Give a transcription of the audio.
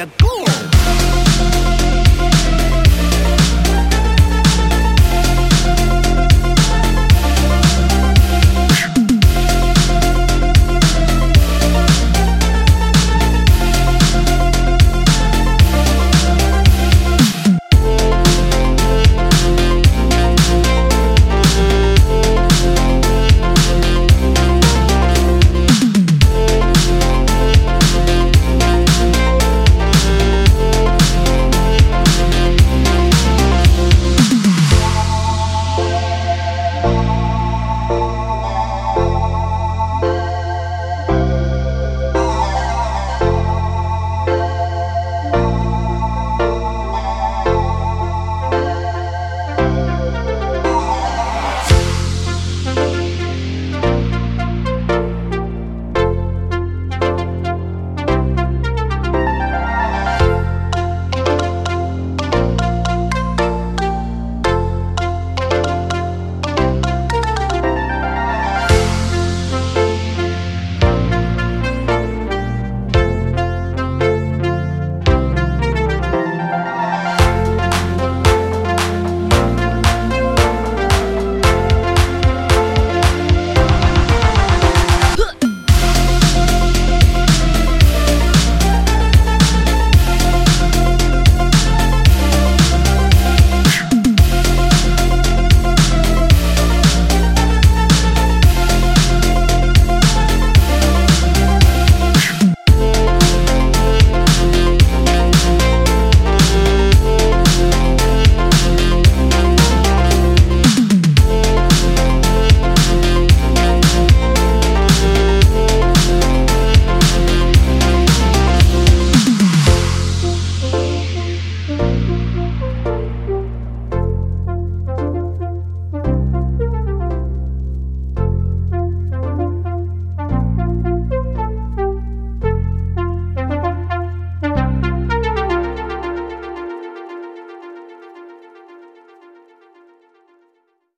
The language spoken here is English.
a boom.